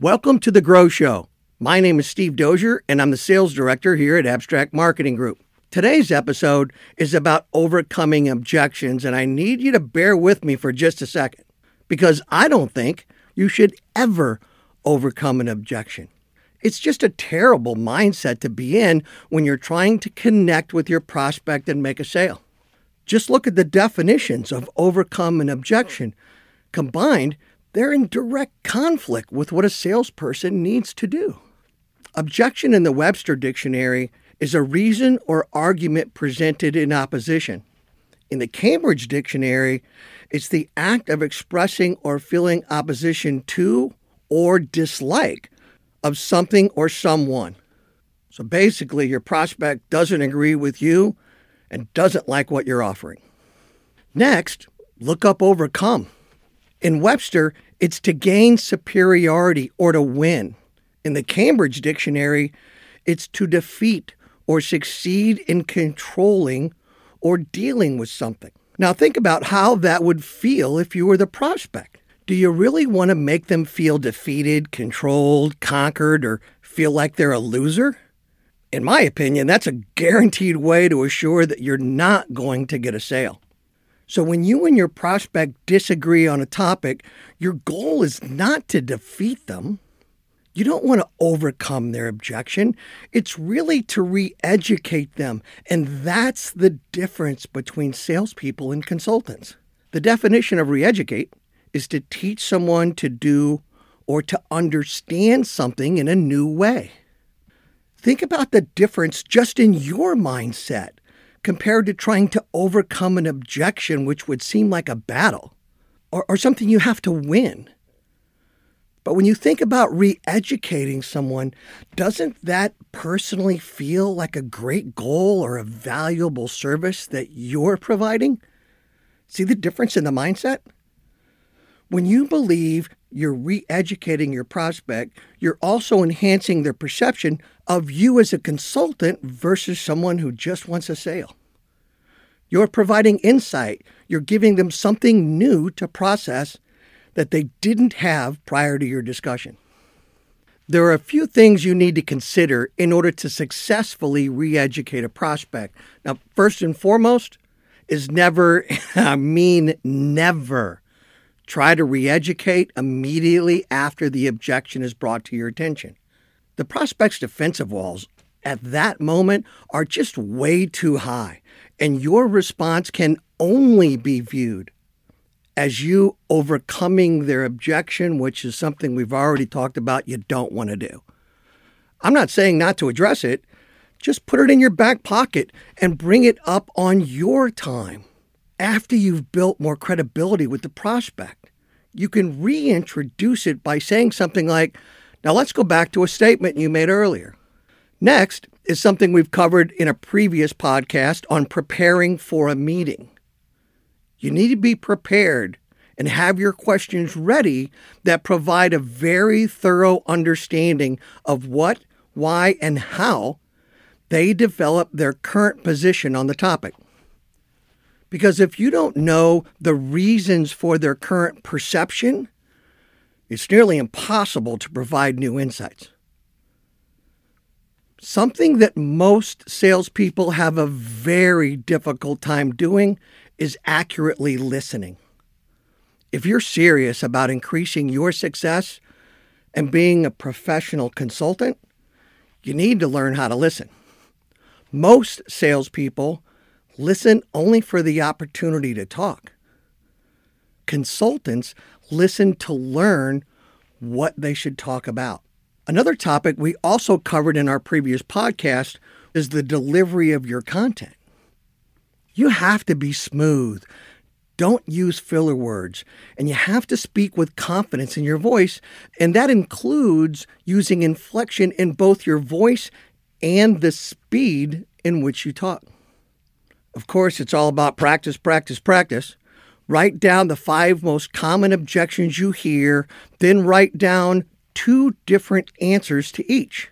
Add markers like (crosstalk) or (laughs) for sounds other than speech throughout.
Welcome to the Grow Show. My name is Steve Dozier, and I'm the sales director here at Abstrakt Marketing Group. Today's episode is about overcoming objections, and I need you to bear with me for just a second because I don't think you should ever overcome an objection. It's just a terrible mindset to be in when you're trying to connect with your prospect and make a sale. Just look at the definitions of overcome an objection. Combined, they're in direct conflict with what a salesperson needs to do. Objection in the Webster Dictionary is a reason or argument presented in opposition. In the Cambridge Dictionary, it's the act of expressing or feeling opposition to or dislike of something or someone. So basically, your prospect doesn't agree with you and doesn't like what you're offering. Next, look up overcome. In Webster, it's to gain superiority or to win. In the Cambridge Dictionary, it's to defeat or succeed in controlling or dealing with something. Now, think about how that would feel if you were the prospect. Do you really want to make them feel defeated, controlled, conquered, or feel like they're a loser? In my opinion, that's a guaranteed way to assure that you're not going to get a sale. So when you and your prospect disagree on a topic, your goal is not to defeat them. You don't want to overcome their objection. It's really to re educate them. And that's the difference between salespeople and consultants. The definition of re educate is to teach someone to do or to understand something in a new way. Think about the difference just in your mindset compared to trying to overcome an objection, which would seem like a battle or, or something you have to win. But when you think about re educating someone, doesn't that personally feel like a great goal or a valuable service that you're providing? See the difference in the mindset? When you believe you're re educating your prospect, you're also enhancing their perception of you as a consultant versus someone who just wants a sale. You're providing insight. You're giving them something new to process that they didn't have prior to your discussion. There are a few things you need to consider in order to successfully re educate a prospect. Now, first and foremost is never, (laughs) I mean, never try to re educate immediately after the objection is brought to your attention. The prospect's defensive walls at that moment are just way too high and your response can only be viewed as you overcoming their objection, which is something we've already talked about you don't want to do. I'm not saying not to address it, just put it in your back pocket and bring it up on your time after you've built more credibility with the prospect. You can reintroduce it by saying something like, Now let's go back to a statement you made earlier. Next, is something we've covered in a previous podcast on preparing for a meeting. You need to be prepared and have your questions ready that provide a very thorough understanding of what, why, and how they develop their current position on the topic. Because if you don't know the reasons for their current perception, it's nearly impossible to provide new insights. Something that most salespeople have a very difficult time doing is accurately listening. If you're serious about increasing your success and being a professional consultant, you need to learn how to listen. Most salespeople listen only for the opportunity to talk. Consultants listen to learn what they should talk about. Another topic we also covered in our previous podcast is the delivery of your content. You have to be smooth. Don't use filler words. And you have to speak with confidence in your voice. And that includes using inflection in both your voice and the speed in which you talk. Of course, it's all about practice, practice, practice. Write down the five most common objections you hear, then write down two different answers to each.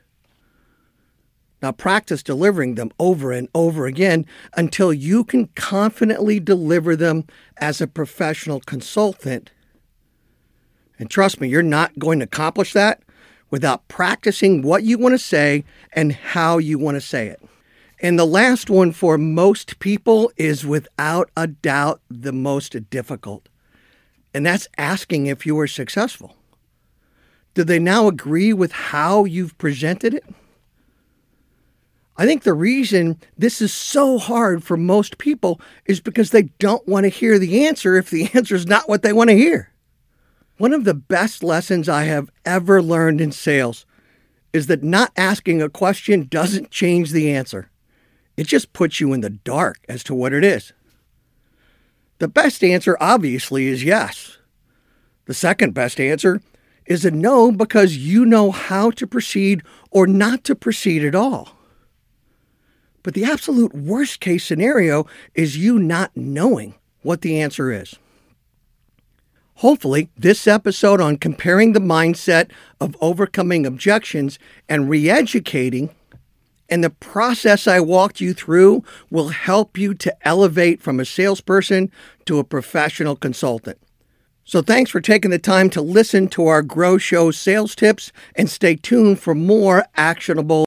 Now, practice delivering them over and over again until you can confidently deliver them as a professional consultant. And trust me, you're not going to accomplish that without practicing what you want to say and how you want to say it. And the last one for most people is without a doubt the most difficult. And that's asking if you were successful. Do they now agree with how you've presented it? I think the reason this is so hard for most people is because they don't want to hear the answer if the (laughs) answer is not what they want to hear. One of the best lessons I have ever learned in sales is that not asking a question doesn't change the answer. It just puts you in the dark as to what it is. The best answer, obviously, is yes. The second best answer is a no because you know how to proceed or not to proceed at all. But the absolute worst case scenario is you not knowing what the answer is. Hopefully, this episode on comparing the mindset of overcoming objections and re educating and the process I walked you through will help you to elevate from a salesperson to a professional consultant. So, thanks for taking the time to listen to our Grow Show sales tips and stay tuned for more actionable